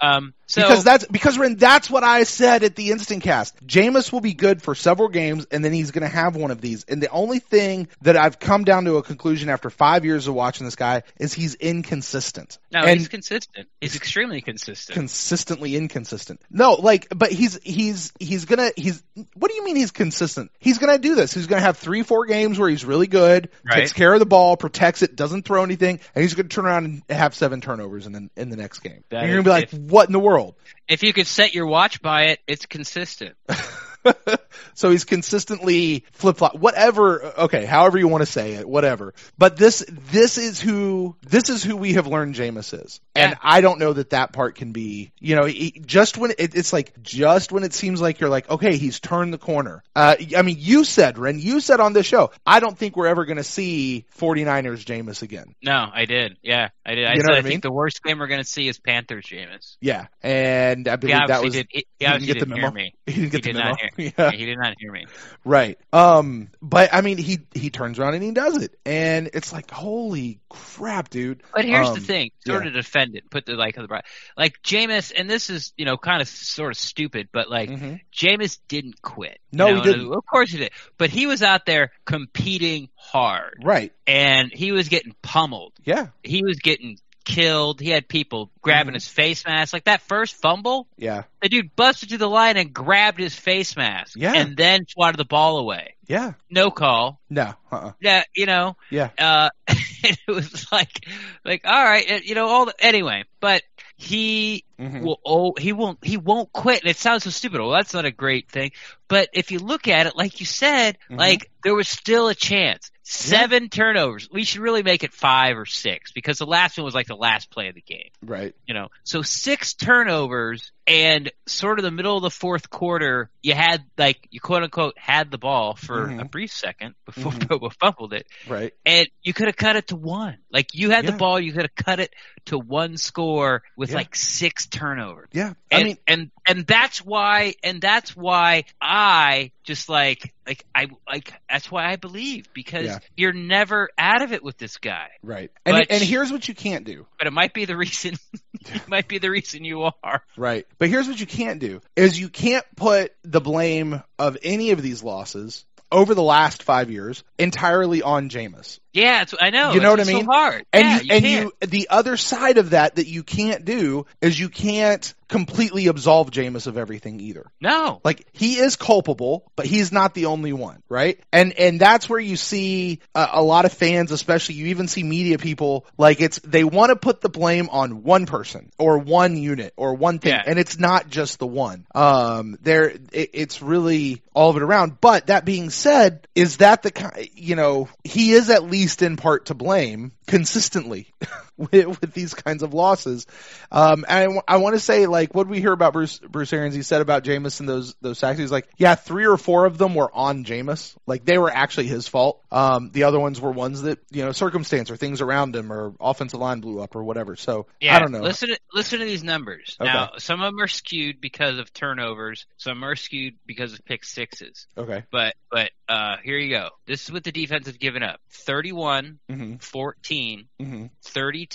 Um. So because that's because Ren, that's what I said at the instant cast. Jameis will be good for several games, and then he's going to have one of these. And the only thing that I've come down to a conclusion after five years of watching this guy is he's inconsistent. no, and he's consistent. He's extremely consistent. consistently inconsistent. No, like, but he's he's he's gonna he's. What do you mean he's consistent? He's gonna do this. He's gonna have three four games where he's really good, Right. takes care of the ball, protects it, doesn't throw anything, and he's gonna turn around and have seven turnovers in the in the next game. That and you're gonna be like, what in the world? if you could set your watch by it, it's consistent. so he's consistently flip flop, whatever. Okay, however you want to say it, whatever. But this this is who this is who we have learned Jameis is, and Yeah. I don't know that that part can be. You know, he- just when it, it's like just when it seems like you're like, okay, he's turned the corner. Uh, I mean, you said Ren, you said on this show, I don't think we're ever going to see 49ers Jameis again. No, I did. Yeah, I did. I You know said I mean? think the worst game we're gonna see is Panthers Jameis. Yeah, and I believe that was did. He, he didn't get the memo. me. he didn't get He the memo. hear. yeah. He did not hear me. Right. Um, but I mean, he he turns around and he does it, and it's like, holy crap, dude. But here's Um, the thing, sort yeah. of defend it, put the like on the like Jameis, and this is you know kind of sort of stupid, but like Mhm. Jameis didn't quit. No, he know, and didn't. Of course he did, but he was out there competing hard, Right. and he was getting pummeled. Yeah. He was getting killed. He had people grabbing Mhm. his face mask, like that first fumble. Yeah. The dude busted to the line and grabbed his face mask, Yeah. and then swatted the ball away. Yeah. No call. No. Uh-uh. Yeah, you know, Yeah. uh, it was like, like, all right, you know, all the, anyway, but he Mhm. will, oh, he won't, he won't quit. And it sounds so stupid. Well, that's not a great thing. But if you look at it, like you said, Mhm. like there was still a chance. Seven turnovers. We should really make it five or six because the last one was like the last play of the game, Right. you know. So six turnovers and sort of the middle of the fourth quarter, you had like you quote unquote had the ball for Mhm. a brief second before Mhm. Boba fumbled it, Right. and you could have cut it to one. Like you had Yeah. the ball, you could have cut it to one score with Yeah. like six turnovers. Yeah. And, I mean, and and that's why and that's why I just like like I like that's why I believe because Yeah. you're never out of it with this guy. right. And But- and here's what you can't do. But it might be the reason might be the reason you are. Right. But here's what you can't do is you can't put the blame of any of these losses over the last five years entirely on Jameis. Yeah, it's, I know. You know it's what I mean? So hard. And yeah, you, and can't. you the other side of that that you can't do is you can't completely absolve Jameis of everything either. no. Like he is culpable, but he's not the only one, right? And and that's where you see a, a lot of fans, especially you even see media people like it's they want to put the blame on one person or one unit or one thing, Yeah. and it's not just the one. Um, there it, it's really all of it around. But that being said, is that the kind you know he is at least in part to blame consistently with, with these kinds of losses. Um, and I, want to say, like, what did we hear about Bruce Bruce Arians? He said about Jameis and those those sacks. He's like, yeah, three or four of them were on Jameis. Like they were actually his fault. Um, the other ones were ones that you know circumstance or things around him or offensive line blew up or whatever. So Yeah, I don't know. Listen to listen to these numbers. Okay. Now, some of them are skewed because of turnovers. Some are skewed because of pick sixes. Okay. But but uh, here you go. This is what the defense has given up: 31, hmm 14, hmm 32,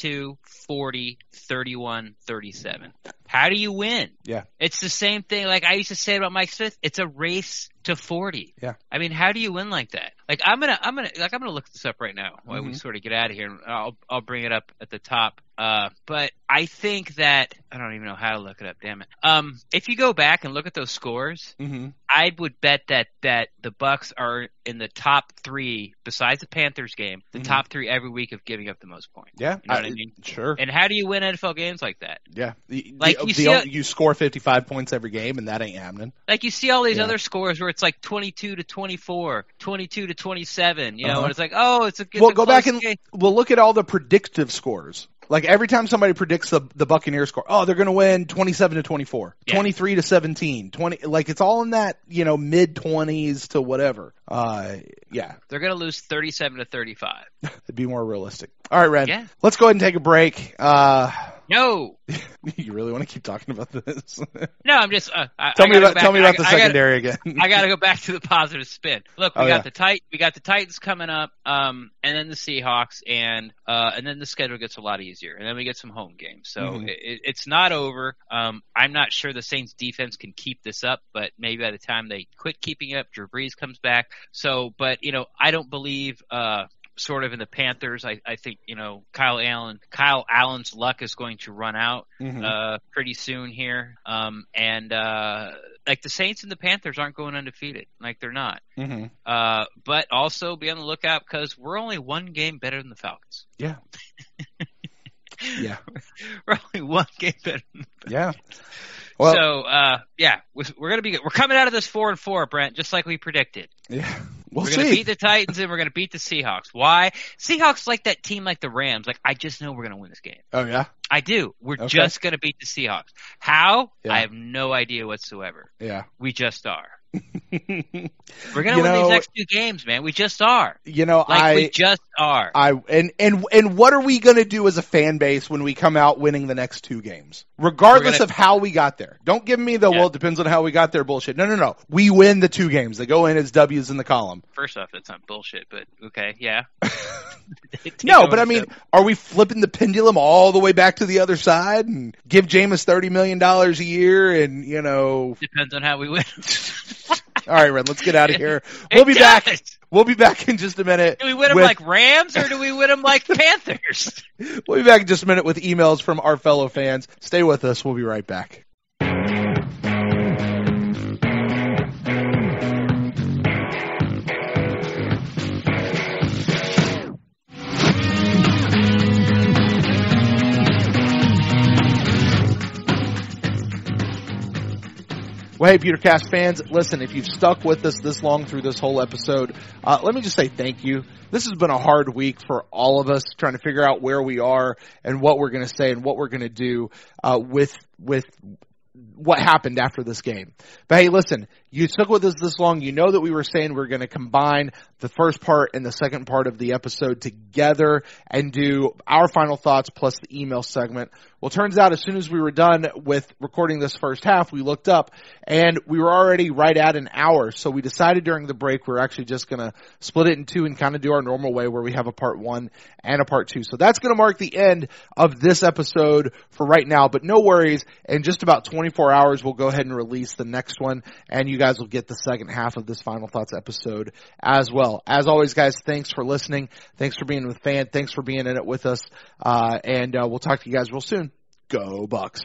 40, 31, 37. How do you win? Yeah. It's the same thing like I used to say about Mike Smith. It's a race to 40. Yeah. I mean, how do you win like that? Like I'm going to I'm going to like I'm going to look this up right now while we Mhm. sort of get out of here and I'll I'll bring it up at the top. Uh but I think that I don't even know how to look it up, damn it. Um if you go back and look at those scores, hmm I would bet that that the Bucs are in the top 3 besides the Panthers game, the Mhm. top 3 every week of giving up the most points. Yeah. You know what I mean? Sure. And how do you win NFL games like that? yeah. The, Like, the, you the see you score fifty five points every game, and that ain't happening. Like you see all these Yeah. other scores where it's like 22 to 24, 22 to 27, you know, Uh-huh. it's like, oh, it's a good. well, go back and game. well look at all the predictive scores. Like every time somebody predicts the the Buccaneers score, oh, they're going to win 27 to 24, Yeah. 23 to 17, 20 like it's all in that, you know, mid 20s to whatever. Uh yeah, They're going to lose 37 to 35. it'd be more realistic. All right, Red. Yeah. Let's go ahead and take a break. Uh No. you really want to keep talking about this? No, I'm just uh, I, tell I me about tell me about the I gotta- secondary again. I got to go back to the positive spin. Look, we Oh, got yeah. the tit we got the Titans coming up, um, and then the Seahawks, and uh, and then the schedule gets a lot easier, and then we get some home games. So Mhm. it, it's not over. Um, I'm not sure the Saints defense can keep this up, but maybe by the time they quit keeping up, Drew Brees comes back. So, but you know, I don't believe. Uh, Sort of in the Panthers, I, I think you know Kyle Allen. Kyle Allen's luck is going to run out Mhm. uh, pretty soon here. Um, and uh, like the Saints and the Panthers aren't going undefeated, like they're not. Mhm. Uh, but also be on the lookout because we're only one game better than the Falcons. Yeah. Yeah. we're only one game better. Than Yeah. Well, so uh, yeah, we're, we're gonna be good. We're coming out of this four and four, Brent, just like we predicted. yeah. We'll we're see. gonna beat the Titans and we're gonna beat the Seahawks. Why? Seahawks like that team like the Rams. Like I just know we're gonna win this game. oh yeah. I do. We're Okay. just gonna beat the Seahawks. How? Yeah. I have no idea whatsoever. Yeah. We just are. We're gonna win know- these next two games, man. We just are. you know, Like I we just are. I and and and what are we going to do as a fan base when we come out winning the next two games, regardless gonna- of how we got there? Don't give me the Yeah. well, it depends on how we got there bullshit. No, no, no. We win the two games. They go in as W's in the column. First off, that's not bullshit, but okay, yeah. No, but I mean, are we flipping the pendulum all the way back to the other side and give Jameis thirty million dollars a year and you know? depends on how we win. All right, Ren, let's get out of here. We'll be back. We'll be back in just a minute. Do we win them with- like Rams or do we win them like Panthers? We'll be back in just a minute with emails from our fellow fans. Stay with us. We'll be right back. Well, hey, Pewtercast fans, listen, if you've stuck with us this long through this whole episode, uh, let me just say thank you. This has been a hard week for all of us trying to figure out where we are and what we're going to say and what we're going to do uh, with with what happened after this game. But hey, listen, you stuck with us this long. You know that we were saying we we're going to combine the first part and the second part of the episode together and do our final thoughts plus the email segment. Well, turns out as soon as we were done with recording this first half, we looked up and we were already right at an hour. So we decided during the break we're actually just going to split it in two and kind of do our normal way where we have a part one and a part two. So that's going to mark the end of this episode for right now, but no worries. In just about 24 hours, we'll go ahead and release the next one and you guys will get the second half of this final thoughts episode as well. As always, guys, thanks for listening. Thanks for being with fan. Thanks for being in it with us. Uh, and, uh, we'll talk to you guys real soon. Go Bucs.